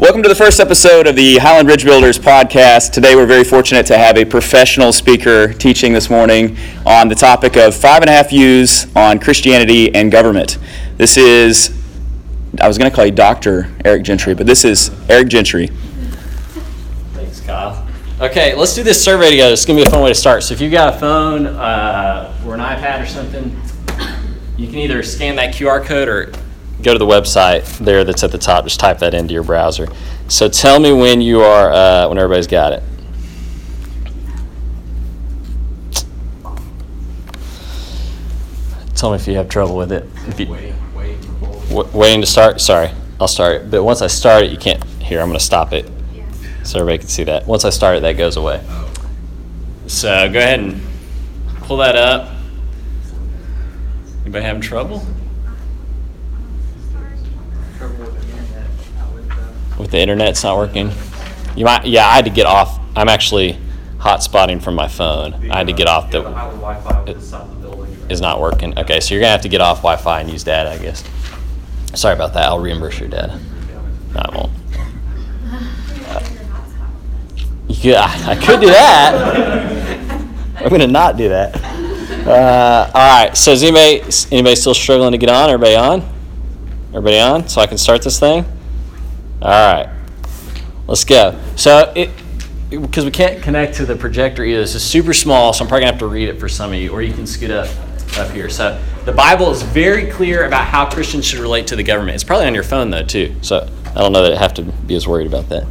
Welcome to the first episode of the Highland Bridge Builders podcast. Today we're very fortunate to have a professional speaker teaching this morning on the topic of five and a half views on Christianity and government. This is, I was going to call you Dr. Eric Gentry, but this is Eric Gentry. Thanks, Kyle. Okay, let's do this survey together. It's going to be a fun way to start. So if you've got a phone uh, or an iPad or something, you can either scan that QR code or go to the website there that's at the top. Just type that into your browser. So tell me when you are, uh, when everybody's got it. Tell me if you have trouble with it. If you, w- waiting to start. Sorry, I'll start it. But once I start it, you can't. hear. I'm going to stop it so everybody can see that. Once I start it, that goes away. So go ahead and pull that up. Anybody having trouble? With the internet, it's not working. You might, yeah. I had to get off. I'm actually hotspotting from my phone. I had to get off the. Is not working. Okay, so you're gonna have to get off Wi-Fi and use data, I guess. Sorry about that. I'll reimburse your data. No, I won't. Yeah, I could do that. I'm gonna not do that. Uh, all right. So is anybody anybody still struggling to get on? Everybody on? Everybody on? So I can start this thing. All right. Let's go. So it because we can't connect to the projector either. This is super small, so I'm probably gonna have to read it for some of you, or you can scoot up up here. So the Bible is very clear about how Christians should relate to the government. It's probably on your phone though too. So I don't know that I have to be as worried about that.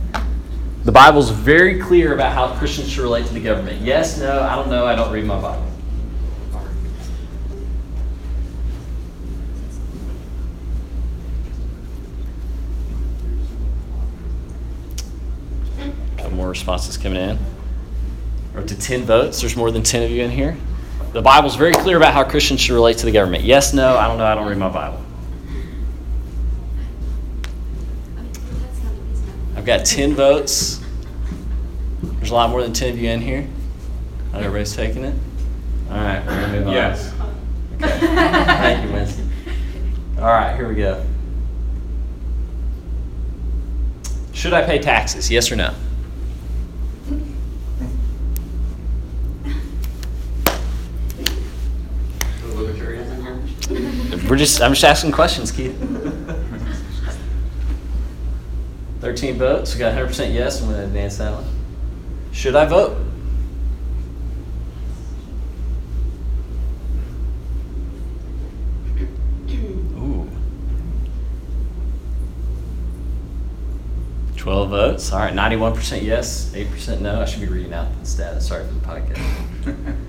The Bible's very clear about how Christians should relate to the government. Yes, no, I don't know, I don't read my Bible. Uh, more responses coming in. We're up to 10 votes. There's more than 10 of you in here. The Bible's very clear about how Christians should relate to the government. Yes, no, I don't know, I don't read my Bible. I've got 10 votes. There's a lot more than 10 of you in here. Not everybody's taking it. All right, we're going to move on. Yes. Okay. Thank you, Winston. All right, here we go. Should I pay taxes? Yes or no? The libertarians in here? We're just I'm just asking questions, Keith. 13 votes. We got 100% yes. I'm going to advance that one. Should I vote? Ooh. 12 votes. All right, 91% yes, 8% no. I should be reading out the status. Sorry for the podcast.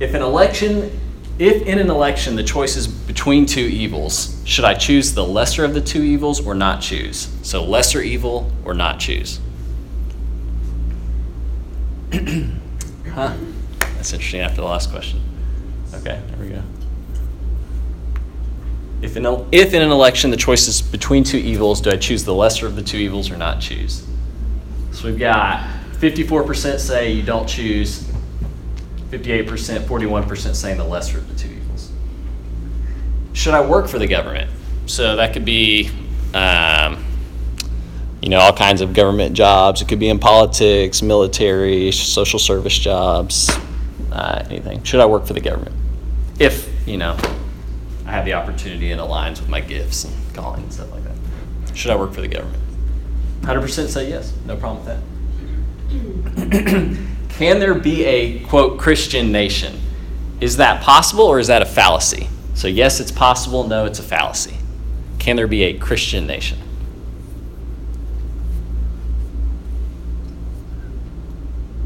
If an election, if in an election the choice is between two evils, should I choose the lesser of the two evils or not choose? So lesser evil or not choose? huh? That's interesting after the last question. Okay, there we go. If in, if in an election the choice is between two evils, do I choose the lesser of the two evils or not choose? So we've got 54% say you don't choose, 58%, 41% saying the lesser of the two evils. Should I work for the government? So that could be, um, you know, all kinds of government jobs. It could be in politics, military, social service jobs, uh, anything. Should I work for the government? If, you know, I have the opportunity and aligns with my gifts and calling and stuff like that. Should I work for the government? 100% say yes. No problem with that. Can there be a quote Christian nation? Is that possible or is that a fallacy? So, yes, it's possible. No, it's a fallacy. Can there be a Christian nation?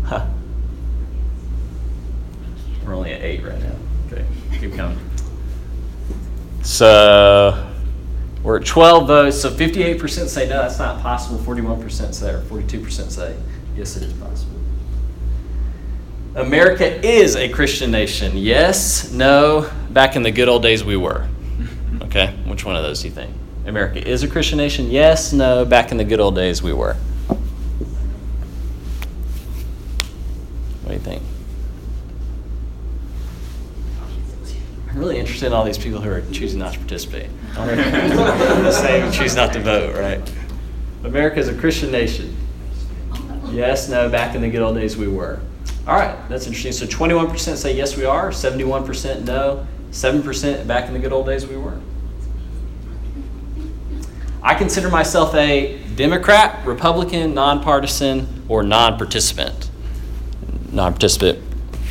Huh. We're only at eight right now. Okay, keep coming. So we're at 12 votes. So 58% say no, that's not possible. 41% say, or 42% say yes, it is possible. America is a Christian nation. Yes, no, back in the good old days we were. Okay, which one of those do you think? America is a Christian nation? Yes, no, back in the good old days we were. What do you think? I'm really interested in all these people who are choosing not to participate. I wonder if the same choose not to vote, right? America is a Christian nation. Yes, no, back in the good old days we were. All right, that's interesting. So 21% say yes, we are, 71% no, 7% back in the good old days we were. I consider myself a Democrat, Republican, nonpartisan, or non participant. Non participant,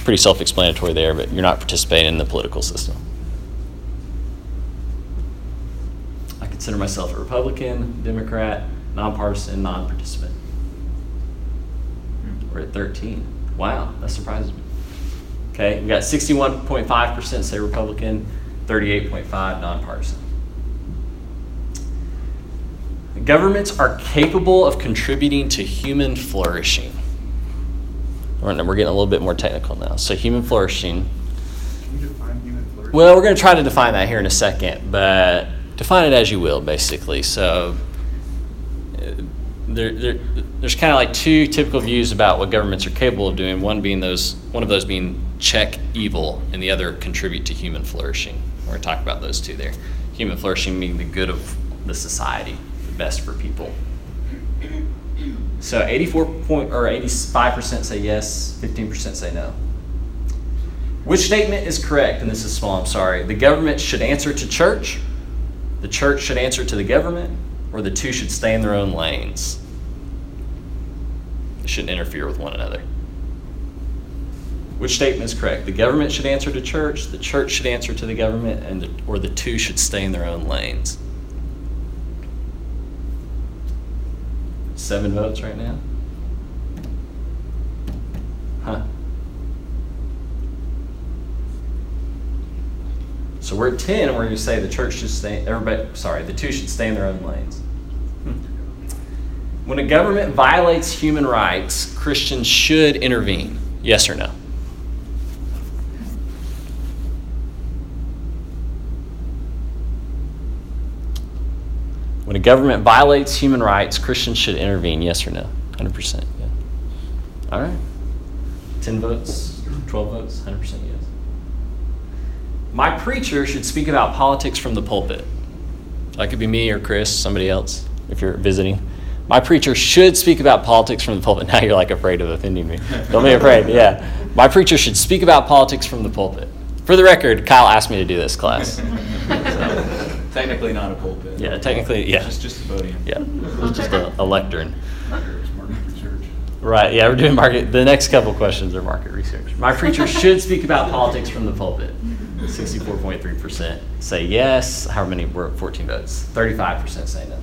pretty self explanatory there, but you're not participating in the political system. I consider myself a Republican, Democrat, nonpartisan, non participant. We're at 13. Wow, that surprises me. Okay, we got 61.5% say Republican, 38.5 nonpartisan. Governments are capable of contributing to human flourishing. We're getting a little bit more technical now. So, human flourishing. Can you define human flourishing? Well, we're going to try to define that here in a second, but define it as you will, basically. So, there, there, there's kind of like two typical views about what governments are capable of doing. One being those, one of those being check evil, and the other contribute to human flourishing. We're going to talk about those two there. Human flourishing meaning the good of the society, the best for people. So 84 point or 85% say yes, 15% say no. Which statement is correct? And this is small, I'm sorry. The government should answer to church, the church should answer to the government, or the two should stay in their own lanes. They shouldn't interfere with one another. Which statement is correct? The government should answer to church, the church should answer to the government, and the, or the two should stay in their own lanes. Seven votes right now? Huh. So we're at 10, and we're going to say the church should stay, everybody, sorry, the two should stay in their own lanes. When a government violates human rights, Christians should intervene. Yes or no? When a government violates human rights, Christians should intervene. Yes or no? 100%. Yeah. All right. 10 votes, 12 votes, 100% yes. My preacher should speak about politics from the pulpit. That could be me or Chris, somebody else, if you're visiting. My preacher should speak about politics from the pulpit. Now you're like afraid of offending me. Don't be afraid. Yeah. My preacher should speak about politics from the pulpit. For the record, Kyle asked me to do this class. Technically not a pulpit. Yeah, technically, yeah. It's just a podium. Yeah, it's just a, a lectern. It's market research. Right, yeah, we're doing market, the next couple questions are market research. My preacher should speak about politics from the pulpit. Sixty-four point three percent say yes, how many were at fourteen votes? Thirty-five percent say no.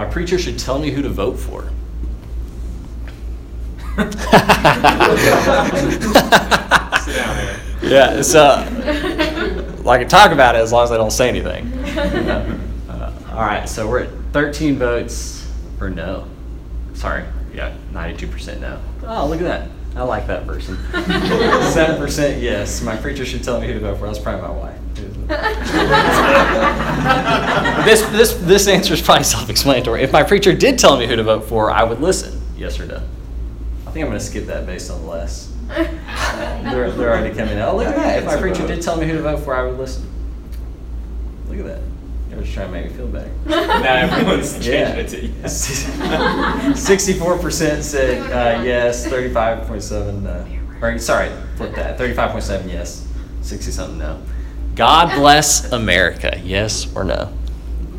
My preacher should tell me who to vote for. Sit down there. Yeah, so I can talk about it as long as I don't say anything. Uh, all right, so we're at 13 votes for no. Sorry, yeah, 92% no. Oh, look at that. I like that person. 7% yes. My preacher should tell me who to vote for. That's probably my wife. this, this, this answer is probably self explanatory. If my preacher did tell me who to vote for, I would listen. Yes or no? I think I'm going to skip that based on less. They're, they're already coming out. Oh, look at that. If my preacher did tell me who to vote for, I would listen. Look at that. They're just trying to make me feel better. Now everyone's Yeah. changing it to yes. Sixty-four percent said uh, yes, thirty-five point seven. Uh, or sorry, flip that. Thirty-five point seven yes, sixty something no. God bless America. Yes or no?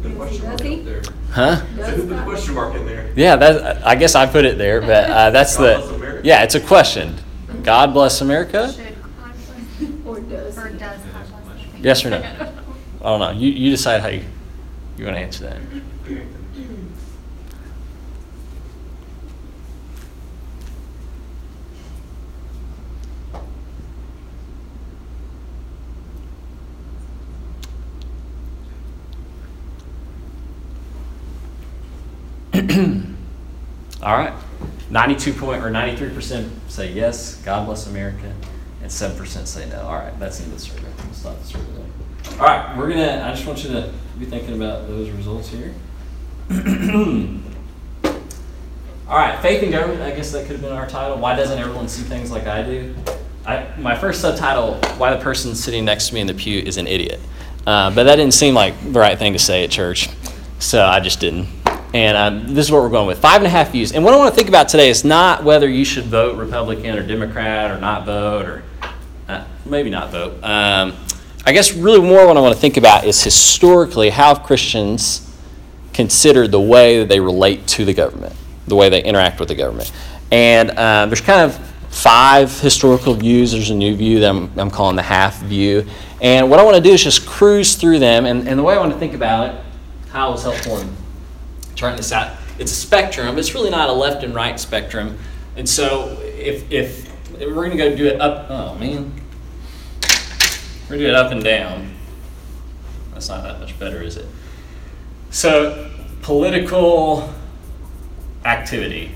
The question mark Does he? up there. Huh? So who put the question mark in there? Yeah, that. I guess I put it there, but uh, that's God bless the. America? Yeah, it's a question. God bless America. Should God bless, Or does. or does God bless? America? Yes or no? I don't know. You you decide how you you want to answer that. All right. 92 point or 93% say yes, God bless America, and 7% say no. All right, that's the end of the survey. We'll stop the survey. All right, we're gonna. I just want you to be thinking about those results here. All right, faith in government. I guess that could have been our title. Why doesn't everyone see things like I do? I, my first subtitle: Why the person sitting next to me in the pew is an idiot. Uh, but that didn't seem like the right thing to say at church, so I just didn't. And um, this is what we're going with five and a half views. And what I want to think about today is not whether you should vote Republican or Democrat or not vote or uh, maybe not vote. Um, I guess really more what I want to think about is historically how Christians considered the way that they relate to the government, the way they interact with the government. And um, there's kind of five historical views. There's a new view that I'm, I'm calling the half view. And what I want to do is just cruise through them. And, and the way I want to think about it, how was helpful charting this out. It's a spectrum. It's really not a left and right spectrum. And so if, if we're going to go do it up, oh man, we're going to do it up and down. That's not that much better, is it? So, political activity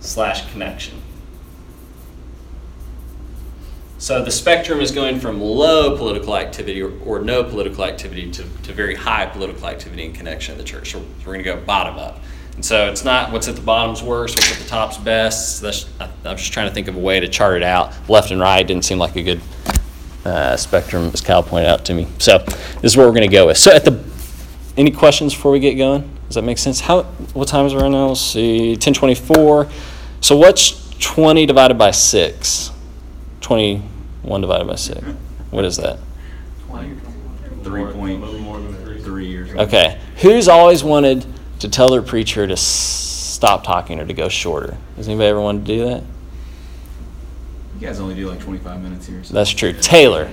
slash connection. So the spectrum is going from low political activity or, or no political activity to, to very high political activity and connection in the church. So we're going to go bottom up. And so it's not what's at the bottom's worst, what's at the top's best. That's, I, I'm just trying to think of a way to chart it out. Left and right didn't seem like a good uh, spectrum, as Cal pointed out to me. So this is what we're going to go with. So at the any questions before we get going? Does that make sense? How what time is it right now? Let's see, 1024. So what's 20 divided by 6? 21 divided by 6. What is that? Three point three years. Okay. Who's always wanted to tell their preacher to stop talking or to go shorter? Has anybody ever wanted to do that? You guys only do like twenty-five minutes here. So. That's true. Taylor,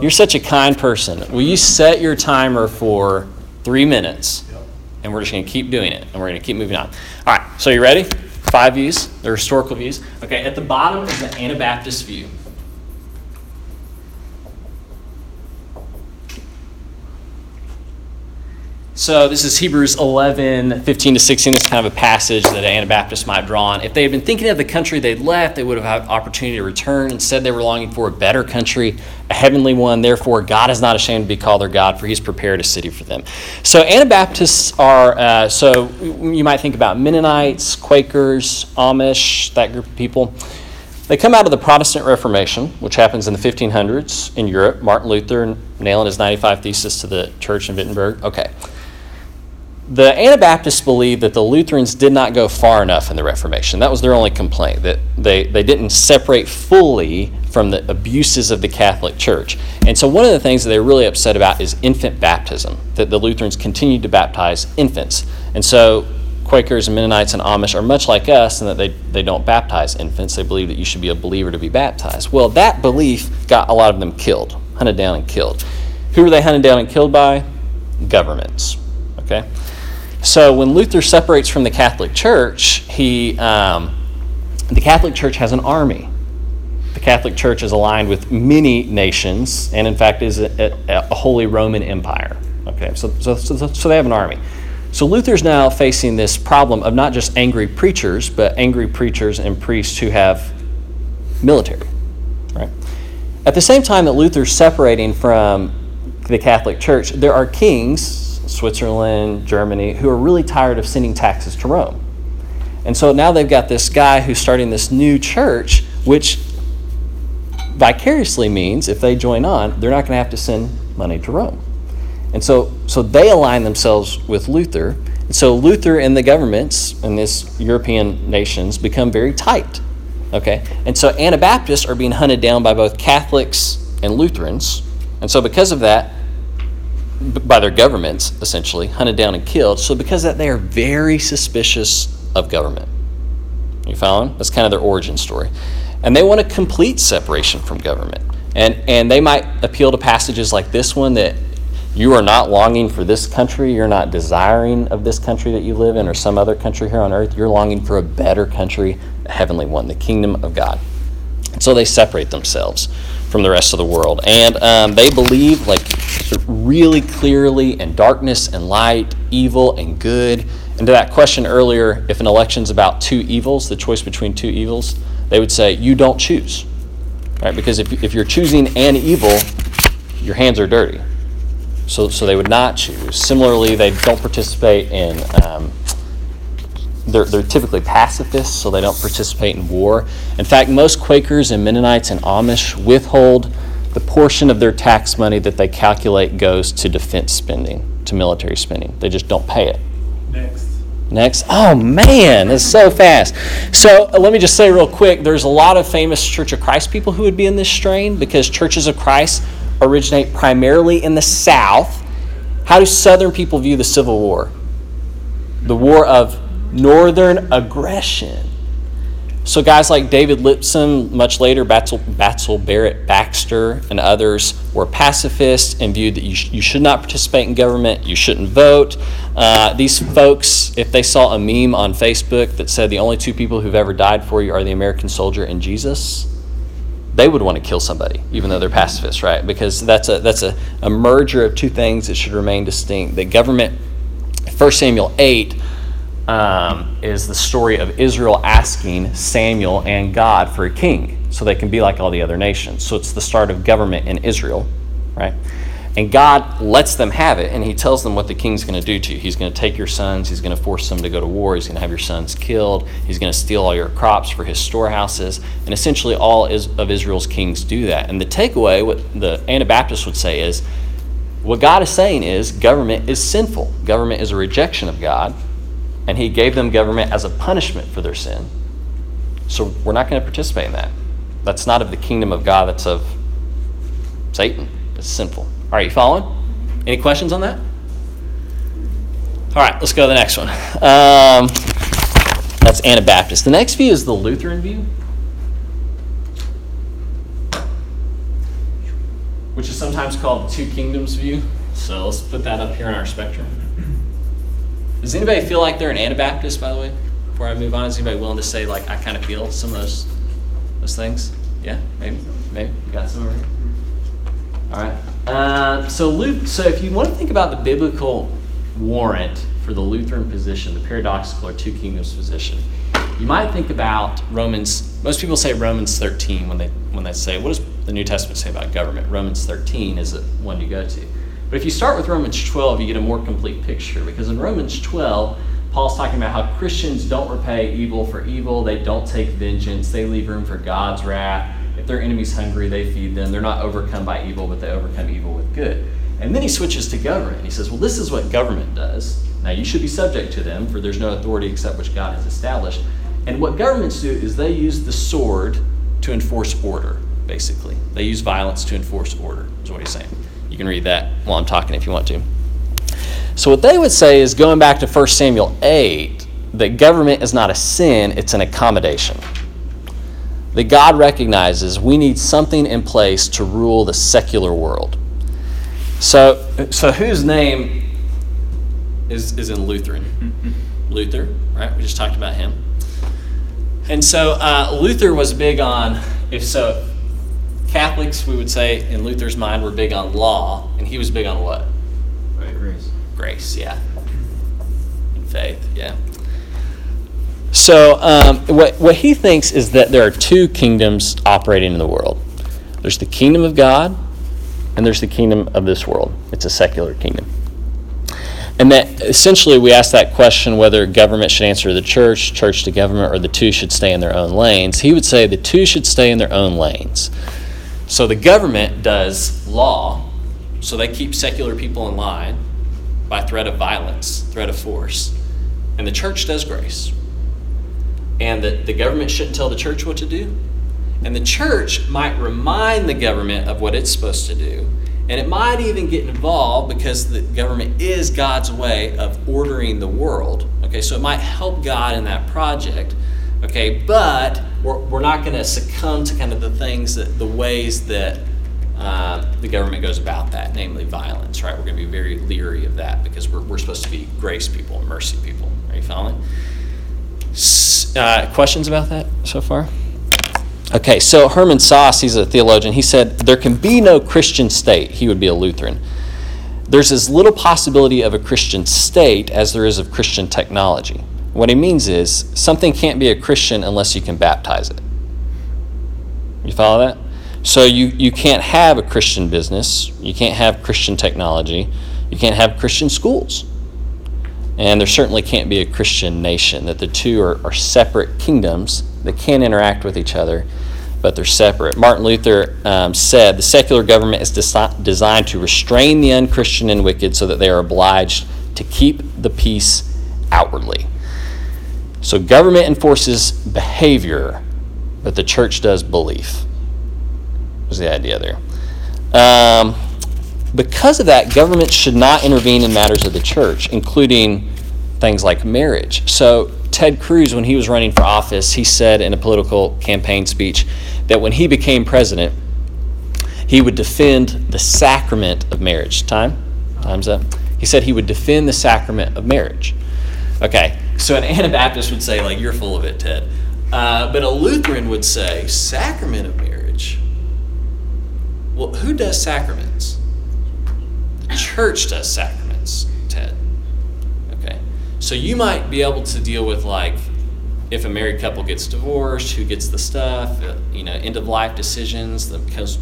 you're such a kind person. Will you set your timer for three minutes? And we're just going to keep doing it, and we're going to keep moving on. All right, so you ready? Five views. They're historical views. Okay, at the bottom is the Anabaptist view. So this is Hebrews 11, 15 to 16. This is kind of a passage that Anabaptists might draw on. If they had been thinking of the country they'd left, they would have had opportunity to return. Instead, they were longing for a better country, a heavenly one. Therefore, God is not ashamed to be called their God, for he's prepared a city for them. So Anabaptists are, uh, so you might think about Mennonites, Quakers, Amish, that group of people. They come out of the Protestant Reformation, which happens in the 1500s in Europe. Martin Luther nailing his 95 Thesis to the church in Wittenberg. Okay. The Anabaptists believed that the Lutherans did not go far enough in the Reformation. That was their only complaint, that they, they didn't separate fully from the abuses of the Catholic Church. And so, one of the things that they're really upset about is infant baptism, that the Lutherans continued to baptize infants. And so, Quakers and Mennonites and Amish are much like us in that they, they don't baptize infants. They believe that you should be a believer to be baptized. Well, that belief got a lot of them killed, hunted down and killed. Who were they hunted down and killed by? Governments. Okay? So when Luther separates from the Catholic Church, he, um, the Catholic Church has an army. The Catholic Church is aligned with many nations, and in fact is a, a, a Holy Roman Empire. Okay, so, so, so, so they have an army. So Luther's now facing this problem of not just angry preachers, but angry preachers and priests who have military. Right. At the same time that Luther's separating from the Catholic Church, there are kings Switzerland, Germany, who are really tired of sending taxes to Rome. And so now they've got this guy who's starting this new church, which vicariously means if they join on, they're not going to have to send money to Rome. And so, so they align themselves with Luther. And so Luther and the governments in these European nations become very tight. Okay? And so Anabaptists are being hunted down by both Catholics and Lutherans. And so because of that, by their governments, essentially, hunted down and killed. So, because that, they are very suspicious of government. You following? That's kind of their origin story. And they want a complete separation from government. And, and they might appeal to passages like this one that you are not longing for this country, you're not desiring of this country that you live in or some other country here on earth. You're longing for a better country, a heavenly one, the kingdom of God. So they separate themselves from the rest of the world. And um, they believe, like, really clearly in darkness and light, evil and good. And to that question earlier, if an election's about two evils, the choice between two evils, they would say, you don't choose. Right? Because if, if you're choosing an evil, your hands are dirty. So, so they would not choose. Similarly, they don't participate in. Um, they're, they're typically pacifists, so they don't participate in war. In fact, most Quakers and Mennonites and Amish withhold the portion of their tax money that they calculate goes to defense spending, to military spending. They just don't pay it. Next. Next. Oh man, it's so fast. So uh, let me just say real quick there's a lot of famous Church of Christ people who would be in this strain because churches of Christ originate primarily in the South. How do Southern people view the Civil War? The war of Northern aggression. So guys like David Lipscomb, much later Batsell, Batsell Barrett Baxter, and others were pacifists and viewed that you, sh- you should not participate in government, you shouldn't vote. Uh, these folks, if they saw a meme on Facebook that said the only two people who've ever died for you are the American soldier and Jesus, they would want to kill somebody, even though they're pacifists, right? Because that's a that's a, a merger of two things that should remain distinct. The government, 1 Samuel 8, um, is the story of Israel asking Samuel and God for a king so they can be like all the other nations. So it's the start of government in Israel, right? And God lets them have it, and He tells them what the king's going to do to you. He's going to take your sons, He's going to force them to go to war, He's going to have your sons killed, He's going to steal all your crops for His storehouses. And essentially, all of Israel's kings do that. And the takeaway, what the Anabaptists would say is, what God is saying is government is sinful. Government is a rejection of God, and He gave them government as a punishment for their sin. So we're not going to participate in that. That's not of the kingdom of God, that's of Satan. It's sinful. All right, you following? Any questions on that? All right, let's go to the next one. Um, that's Anabaptist. The next view is the Lutheran view, which is sometimes called the two kingdoms view. So let's put that up here on our spectrum. Does anybody feel like they're an Anabaptist, by the way? Before I move on, is anybody willing to say, like, I kind of feel some of those, those things? Yeah, maybe, maybe. You got some? All right. Uh, so, Luke, so if you want to think about the biblical warrant for the Lutheran position, the paradoxical or two kingdoms position, you might think about Romans. Most people say Romans 13 when they when they say, "What does the New Testament say about government?" Romans 13 is the one you go to. But if you start with Romans 12, you get a more complete picture because in Romans 12, Paul's talking about how Christians don't repay evil for evil, they don't take vengeance, they leave room for God's wrath. If their enemy's hungry, they feed them. They're not overcome by evil, but they overcome evil with good. And then he switches to government. He says, Well, this is what government does. Now, you should be subject to them, for there's no authority except which God has established. And what governments do is they use the sword to enforce order, basically. They use violence to enforce order, is what he's saying. Can read that while I'm talking if you want to. So, what they would say is going back to 1 Samuel 8, that government is not a sin, it's an accommodation. That God recognizes we need something in place to rule the secular world. So, so whose name is, is in Lutheran? Luther, right? We just talked about him. And so uh, Luther was big on, if so, Catholics, we would say in Luther's mind, were big on law, and he was big on what? Grace. Grace, yeah. And faith, yeah. So, um, what, what he thinks is that there are two kingdoms operating in the world there's the kingdom of God, and there's the kingdom of this world. It's a secular kingdom. And that essentially we ask that question whether government should answer the church, church to government, or the two should stay in their own lanes. He would say the two should stay in their own lanes. So the government does law, so they keep secular people in line by threat of violence, threat of force. And the church does grace. And the, the government shouldn't tell the church what to do. And the church might remind the government of what it's supposed to do. And it might even get involved because the government is God's way of ordering the world. Okay, so it might help God in that project. Okay, but we're, we're not going to succumb to kind of the things that the ways that uh, the government goes about that, namely violence, right? We're going to be very leery of that because we're, we're supposed to be grace people, mercy people. Are you following? Uh, questions about that so far? Okay, so Hermann Sasse, he's a theologian, he said, There can be no Christian state. He would be a Lutheran. There's as little possibility of a Christian state as there is of Christian technology. What he means is something can't be a Christian unless you can baptize it. You follow that? So you, you can't have a Christian business, you can't have Christian technology, you can't have Christian schools. And there certainly can't be a Christian nation, that the two are, are separate kingdoms that can interact with each other, but they're separate. Martin Luther um, said the secular government is desi- designed to restrain the unchristian and wicked so that they are obliged to keep the peace outwardly. So government enforces behavior, but the church does belief. Was the idea there? Um, because of that, government should not intervene in matters of the church, including things like marriage. So Ted Cruz, when he was running for office, he said in a political campaign speech that when he became president, he would defend the sacrament of marriage. Time? Time's up. He said he would defend the sacrament of marriage. Okay, so an Anabaptist would say, like, you're full of it, Ted. Uh, but a Lutheran would say, sacrament of marriage. Well, who does sacraments? The church does sacraments, Ted. Okay. So you might be able to deal with, like, if a married couple gets divorced, who gets the stuff, uh, you know, end of life decisions, the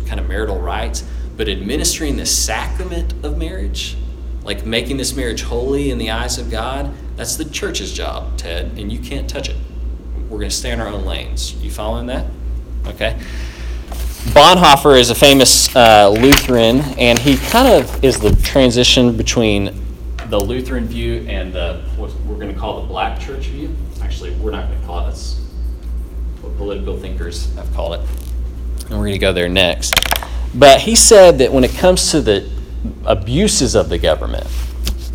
kind of marital rights. But administering the sacrament of marriage, like making this marriage holy in the eyes of God, that's the church's job, Ted, and you can't touch it. We're going to stay in our own lanes. You following that? Okay. Bonhoeffer is a famous uh, Lutheran, and he kind of is the transition between the Lutheran view and the what we're going to call the Black Church view. Actually, we're not going to call it. That's what political thinkers have called it, and we're going to go there next. But he said that when it comes to the abuses of the government,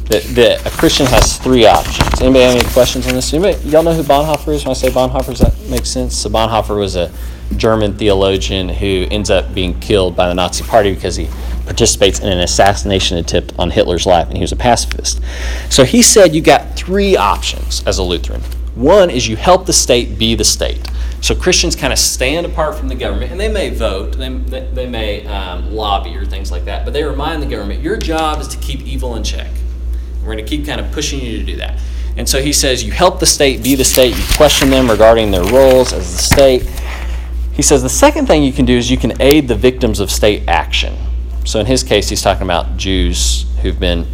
that, that a Christian has three options. Anybody have any questions on this? Anybody, y'all know who Bonhoeffer is? When I say Bonhoeffer, does that make sense? So Bonhoeffer was a German theologian who ends up being killed by the Nazi Party because he participates in an assassination attempt on Hitler's life, and he was a pacifist. So he said you got three options as a Lutheran. One is you help the state be the state. So Christians kind of stand apart from the government, and they may vote, they, they may um, lobby or things like that, but they remind the government your job is to keep evil in check. We're going to keep kind of pushing you to do that. And so he says you help the state be the state, you question them regarding their roles as the state. He says the second thing you can do is you can aid the victims of state action. So in his case, he's talking about Jews who've been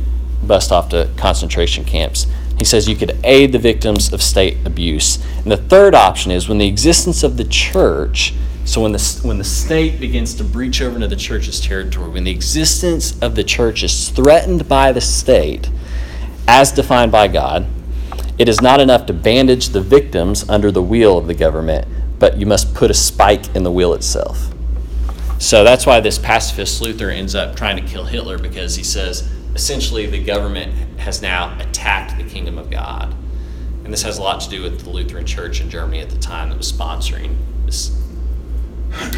bussed off to concentration camps. He says you could aid the victims of state abuse. And the third option is when the existence of the church, so when the, when the state begins to breach over into the church's territory, when the existence of the church is threatened by the state, as defined by God, it is not enough to bandage the victims under the wheel of the government, but you must put a spike in the wheel itself. So that's why this pacifist Luther ends up trying to kill Hitler because he says essentially the government has now attacked the kingdom of God. And this has a lot to do with the Lutheran Church in Germany at the time that was sponsoring this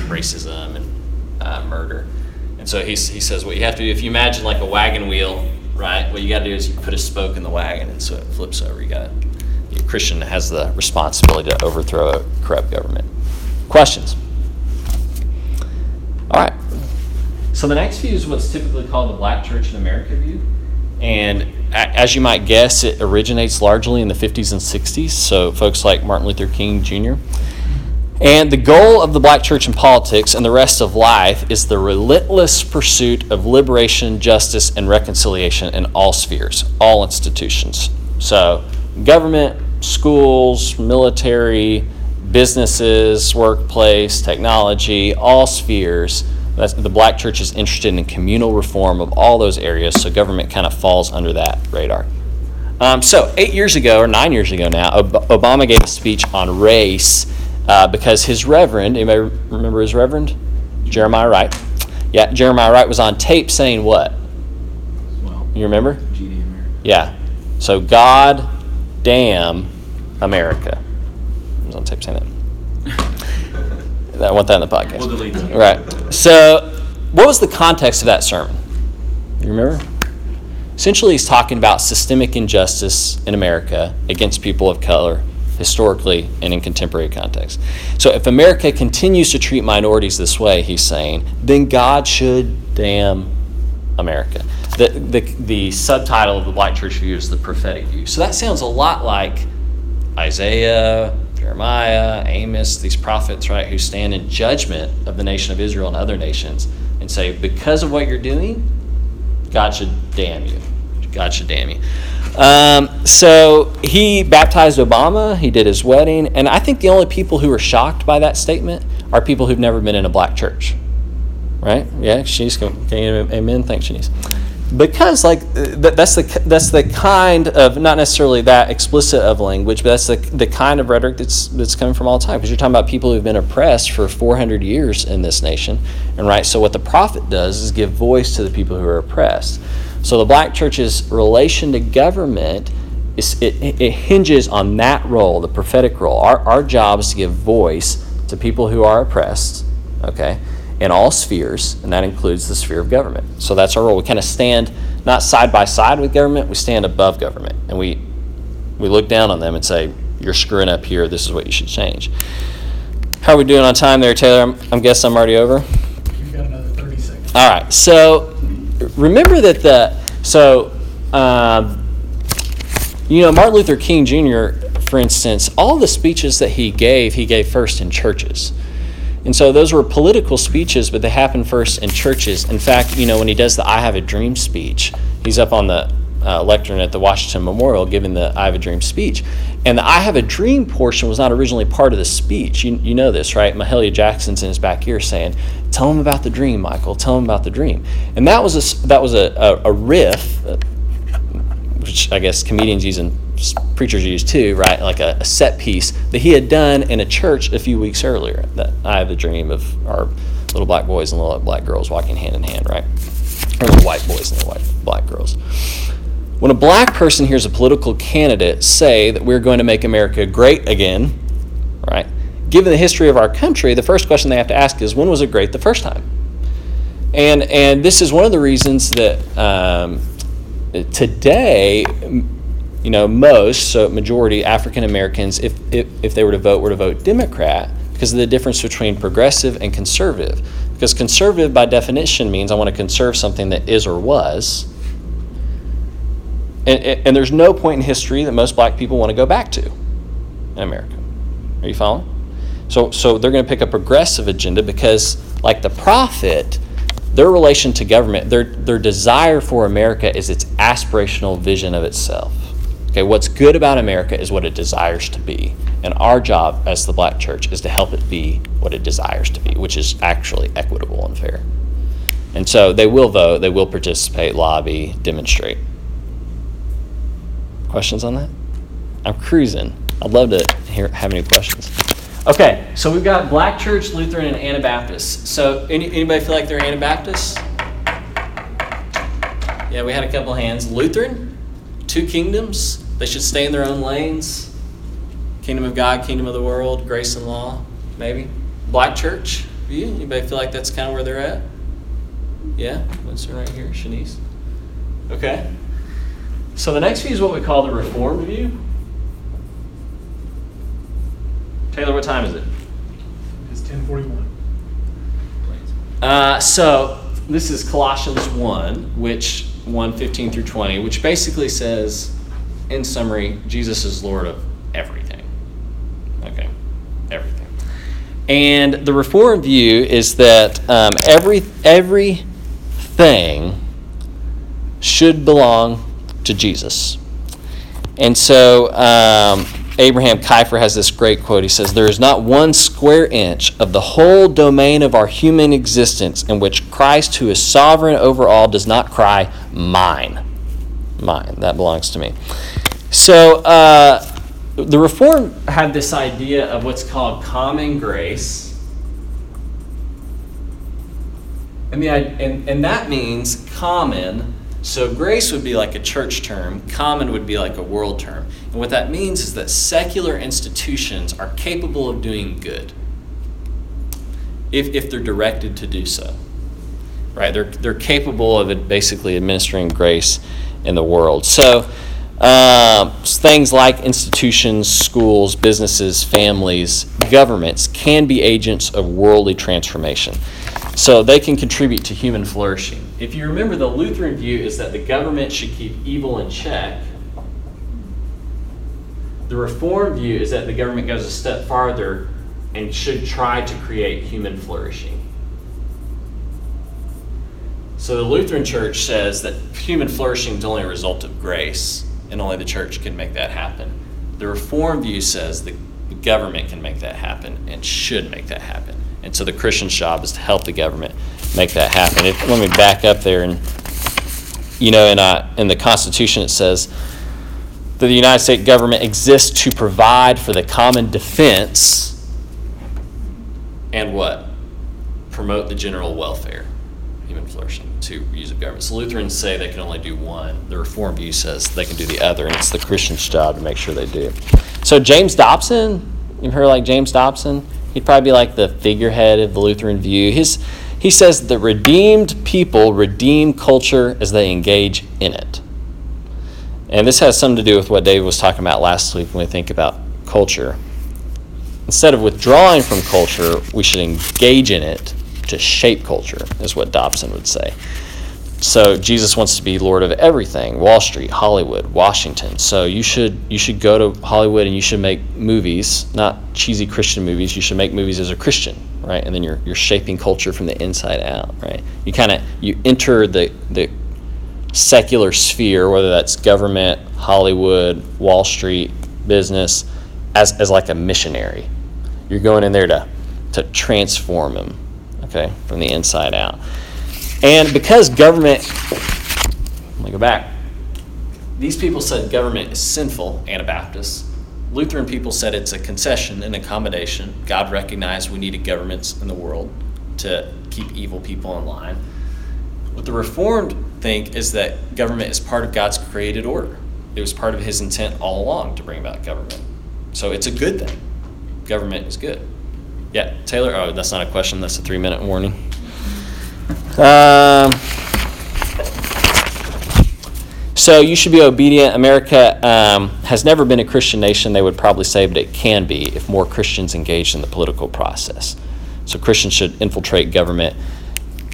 racism and uh, murder. And so he, he says, what you have to do, if you imagine like a wagon wheel, right, what you got to do is you put a spoke in the wagon and so it flips over. You got a Christian has the responsibility to overthrow a corrupt government. Questions? All right. So the next view is what's typically called the Black Church in America view. And as you might guess, it originates largely in the 50s and 60s. So folks like Martin Luther King Jr. And the goal of the black church in politics and the rest of life is the relentless pursuit of liberation, justice, and reconciliation in all spheres, all institutions. So, government, schools, military, businesses, workplace, technology, all spheres. That's, the black church is interested in communal reform of all those areas, so government kind of falls under that radar. Um, so, eight years ago, or nine years ago now, Obama gave a speech on race uh, because his reverend, anybody remember his reverend? Jeremiah Wright. Yeah, Jeremiah Wright was on tape saying what? Well, You remember? GD America. Yeah. So God damn America. I was on tape saying that. I want that in the podcast. We'll delete that. Right. So, what was the context of that sermon? You remember? Essentially, he's talking about systemic injustice in America against people of color, historically and in contemporary context. So, if America continues to treat minorities this way, he's saying, then God should damn America. The, the, the subtitle of the Black Church View is the prophetic view. So, that sounds a lot like Isaiah, Jeremiah, Amos, these prophets, right, who stand in judgment of the nation of Israel and other nations and say, because of what you're doing, God should damn you. God should damn you. Um, so he baptized Obama, he did his wedding, and I think the only people who are shocked by that statement are people who've never been in a black church. Right? Yeah, can you amen? Thanks, Shanice. Because like that's the that's the kind of not necessarily that explicit of language, but that's the, the kind of rhetoric that's that's coming from all time. Because you're talking about people who've been oppressed for 400 years in this nation, and right. So what the prophet does is give voice to the people who are oppressed. So the black church's relation to government is it, it hinges on that role, the prophetic role. Our our job is to give voice to people who are oppressed. Okay in all spheres, and that includes the sphere of government. So that's our role. We kind of stand not side by side with government, we stand above government. And we, we look down on them and say, You're screwing up here, this is what you should change. How are we doing on time there, Taylor? I'm, I'm guessing I'm already over. You've got another 30 seconds. All right. So remember that the so uh, you know Martin Luther King Jr. For instance, all the speeches that he gave, he gave first in churches. And so those were political speeches, but they happened first in churches. In fact, you know, when he does the I Have a Dream speech, he's up on the uh, lectern at the Washington Memorial giving the I Have a Dream speech. And the I Have a Dream portion was not originally part of the speech. You, you know this, right? Mahalia Jackson's in his back ear saying, Tell him about the dream, Michael. Tell him about the dream. And that was a, that was a, a, a riff, uh, which I guess comedians use and preachers use too, right? Like a, a, set piece that he had done in a church a few weeks earlier. That I have the dream of our little black boys and little black girls walking hand in hand, right? Or the white boys and the white black girls. When a black person hears a political candidate say that we're going to make America great again, right? Given the history of our country, the first question they have to ask is, when was it great the first time? And and this is one of the reasons that um, today you know, most, so majority African Americans, if, if, if they were to vote, were to vote Democrat because of the difference between progressive and conservative. Because conservative, by definition, means I want to conserve something that is or was. And, and there's no point in history that most black people want to go back to in America. Are you following? So, so they're going to pick a progressive agenda because, like the prophet, their relation to government, their, their desire for America is its aspirational vision of itself. Okay, what's good about America is what it desires to be. And our job as the black church is to help it be what it desires to be, which is actually equitable and fair. And so they will vote, they will participate, lobby, demonstrate. Questions on that? I'm cruising. I'd love to hear have any questions. Okay, so we've got Black Church, Lutheran, and Anabaptist. So any, anybody feel like they're Anabaptists? Yeah, we had a couple hands. Lutheran, two kingdoms. They should stay in their own lanes. Kingdom of God, kingdom of the world, grace and law, maybe. Black church, you? Anybody feel like that's kind of where they're at? Yeah? What's right here? Shanice? Okay. So the next view is what we call the Reformed view. Taylor, what time is it? It's 1041. Uh, so this is Colossians 1, which 1 15 through 20, which basically says in summary, Jesus is Lord of everything. Okay, everything. And the Reform view is that um, every everything should belong to Jesus. And so um, Abraham Kuyper has this great quote. He says, There is not one square inch of the whole domain of our human existence in which Christ, who is sovereign over all, does not cry, Mine. Mine. That belongs to me. So uh, the Reform had this idea of what's called common grace. And, the, and, and that means common. So grace would be like a church term, common would be like a world term. And what that means is that secular institutions are capable of doing good if, if they're directed to do so. Right? They're, they're capable of basically administering grace in the world. So uh, things like institutions, schools, businesses, families, governments can be agents of worldly transformation. So they can contribute to human flourishing. If you remember, the Lutheran view is that the government should keep evil in check. The Reform view is that the government goes a step farther and should try to create human flourishing. So the Lutheran Church says that human flourishing is only a result of grace and only the church can make that happen. The Reform view says the government can make that happen and should make that happen. And so the Christian's job is to help the government make that happen. If, let me back up there and, you know, in, uh, in the Constitution it says that the United States government exists to provide for the common defense and what? Promote the general welfare, human flourishing, two views of government. So Lutherans say they can only do one. The Reformed view says they can do the other, and it's the Christian's job to make sure they do. So James Dobson, you've heard like James Dobson? He'd probably be like the figurehead of the Lutheran view. His, he says the redeemed people redeem culture as they engage in it. And this has something to do with what David was talking about last week when we think about culture. Instead of withdrawing from culture, we should engage in it to shape culture, is what Dobson would say. So Jesus wants to be Lord of everything: Wall Street, Hollywood, Washington. So you should you should go to Hollywood and you should make movies, not cheesy Christian movies. You should make movies as a Christian, right? And then you're you're shaping culture from the inside out, right? You kind of you enter the the secular sphere, whether that's government, Hollywood, Wall Street, business, as, as like a missionary. You're going in there to, to transform them, okay, from the inside out. And because government, let me go back. These people said government is sinful, Anabaptists. Lutheran people said it's a concession, an accommodation. God recognized we needed governments in the world to keep evil people in line. What the Reformed think is that government is part of God's created order. It was part of His intent all along to bring about government. So it's a good thing. Government is good. Yeah, Taylor. Oh, that's not a question. That's a three-minute warning. Um, so you should be obedient. America um, has never been a Christian nation. They would probably say, but it can be if more Christians engage in the political process. So Christians should infiltrate government.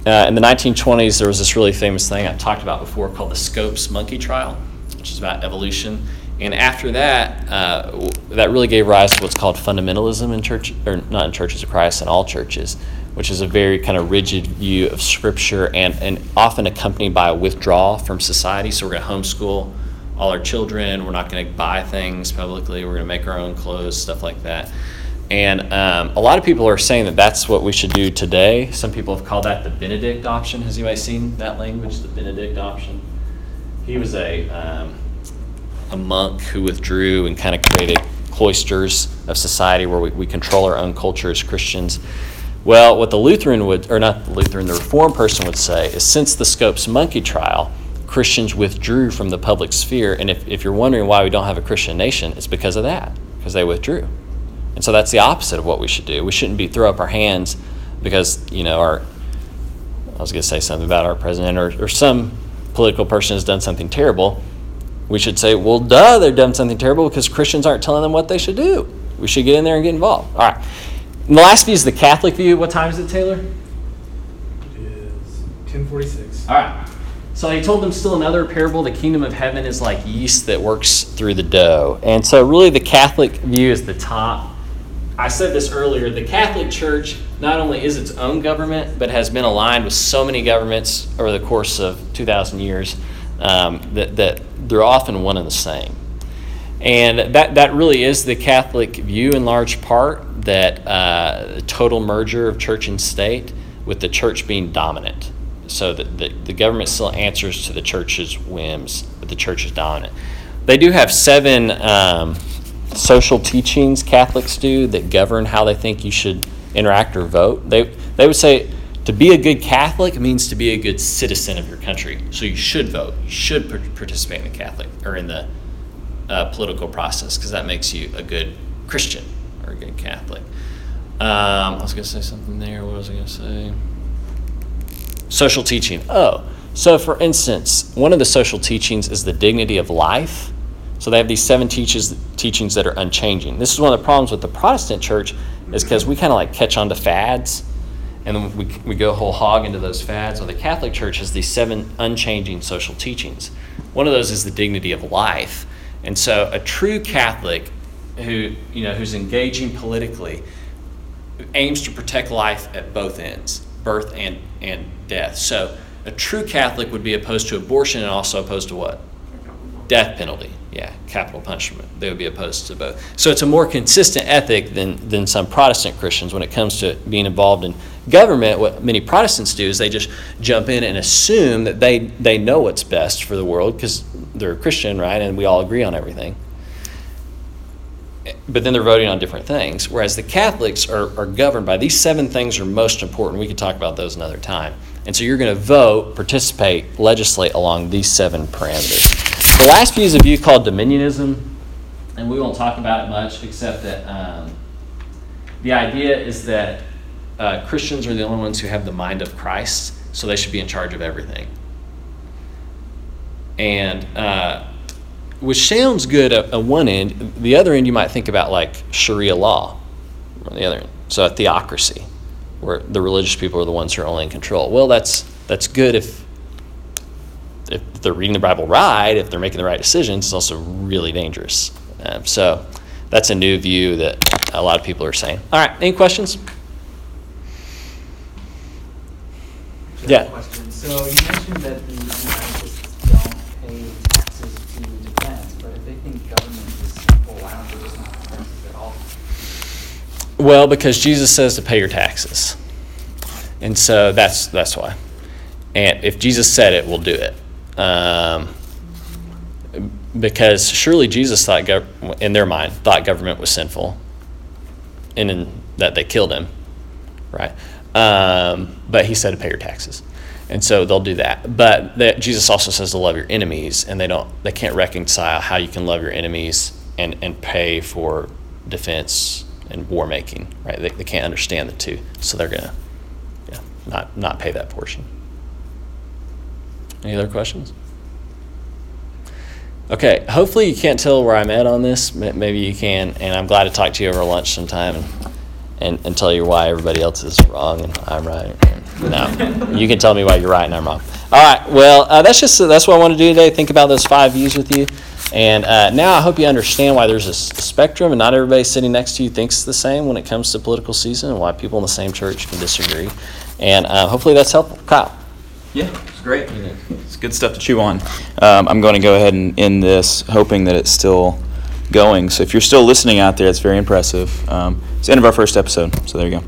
Uh, in the 1920s, there was this really famous thing I talked about before called the Scopes monkey trial, which is about evolution. And after that, uh, that really gave rise to what's called fundamentalism in church, or not in churches of Christ, in all churches, which is a very kind of rigid view of Scripture and, and often accompanied by a withdrawal from society. So we're going to homeschool all our children. We're not going to buy things publicly. We're going to make our own clothes, stuff like that. And um, a lot of people are saying that that's what we should do today. Some people have called that the Benedict option. Has anybody seen that language, the Benedict option? He was a um, a monk who withdrew and kind of created cloisters of society where we, we control our own culture as Christians. Well, what the Lutheran would, or not the Lutheran, the Reformed person would say is since the Scopes monkey trial, Christians withdrew from the public sphere. And if, if you're wondering why we don't have a Christian nation, it's because of that, because they withdrew. And so that's the opposite of what we should do. We shouldn't be throw up our hands because, you know, our, I was going to say something about our president or, or some political person has done something terrible we should say, well, duh, they've done something terrible because Christians aren't telling them what they should do. We should get in there and get involved. All right. And the last view is the Catholic view. What time is it, Taylor? It is ten forty-six. All right. So he told them still another parable. The kingdom of heaven is like yeast that works through the dough. And so, really, the Catholic view is the top. I said this earlier the Catholic Church not only is its own government, but has been aligned with so many governments over the course of 2,000 years um, that, that they're often one and the same. And that, that really is the Catholic view in large part that uh, total merger of church and state, with the church being dominant. So that the, the government still answers to the church's whims, but the church is dominant. They do have seven um, social teachings, Catholics do, that govern how they think you should interact or vote. They, they would say to be a good Catholic means to be a good citizen of your country. So you should vote. You should participate in the Catholic or in the uh, political process because that makes you a good Christian or a good Catholic. Um, I was going to say something there. What was I going to say? Social teaching. Oh, so for instance, one of the social teachings is the dignity of life. So they have these seven teaches, teachings that are unchanging. This is one of the problems with the Protestant church is because we kind of like catch on to fads and then we, we go whole hog into those fads. Well, the Catholic Church has these seven unchanging social teachings. One of those is the dignity of life. And so a true Catholic who, you know, who's engaging politically aims to protect life at both ends, birth and, and death. So a true Catholic would be opposed to abortion and also opposed to what? death penalty. Yeah, capital punishment. They would be opposed to both. So it's a more consistent ethic than, than some Protestant Christians when it comes to being involved in government. What many Protestants do is they just jump in and assume that they, they know what's best for the world because they're a Christian, right? And we all agree on everything. But then they're voting on different things. Whereas the Catholics are, are governed by these seven things are most important. We could talk about those another time. And so you're going to vote, participate, legislate along these seven parameters. The last view is a view called dominionism, and we won't talk about it much, except that um, the idea is that uh, Christians are the only ones who have the mind of Christ, so they should be in charge of everything. And uh, which sounds good at, at one end, the other end you might think about like Sharia law, on the other end. So a theocracy, where the religious people are the ones who are only in control. Well, that's that's good if if they're reading the Bible right, if they're making the right decisions, it's also really dangerous. Um, so that's a new view that a lot of people are saying. All right, any questions? Yeah. Question. So you mentioned that the anarchists don't pay taxes to defense, but if they think government is simple, why don't they just not pay taxes at all? Well, because Jesus says to pay your taxes, and so that's that's why. And if Jesus said it, we'll do it. Um, because surely Jesus thought, gov- in their mind, thought government was sinful, and in that they killed him, right? Um, but he said to pay your taxes, and so they'll do that. But that Jesus also says to love your enemies, and they don't, they can't reconcile how you can love your enemies and and pay for defense and war making, right? They, they can't understand the two, so they're gonna, yeah, not not pay that portion. Any other questions? Okay, hopefully you can't tell where I'm at on this. Maybe you can, and I'm glad to talk to you over lunch sometime and, and, and tell you why everybody else is wrong and I'm right. No, you can tell me why you're right and I'm wrong. All right, well, uh, that's just that's what I want to do today. Think about those five views with you, and uh, now I hope you understand why there's a spectrum and not everybody sitting next to you thinks the same when it comes to political season, and why people in the same church can disagree. And uh, hopefully that's helpful. Kyle. Yeah, it's great. It's good stuff to chew on. Um, I'm going to go ahead and end this, hoping that it's still going. So if you're still listening out there, it's very impressive. Um, it's the end of our first episode, so there you go.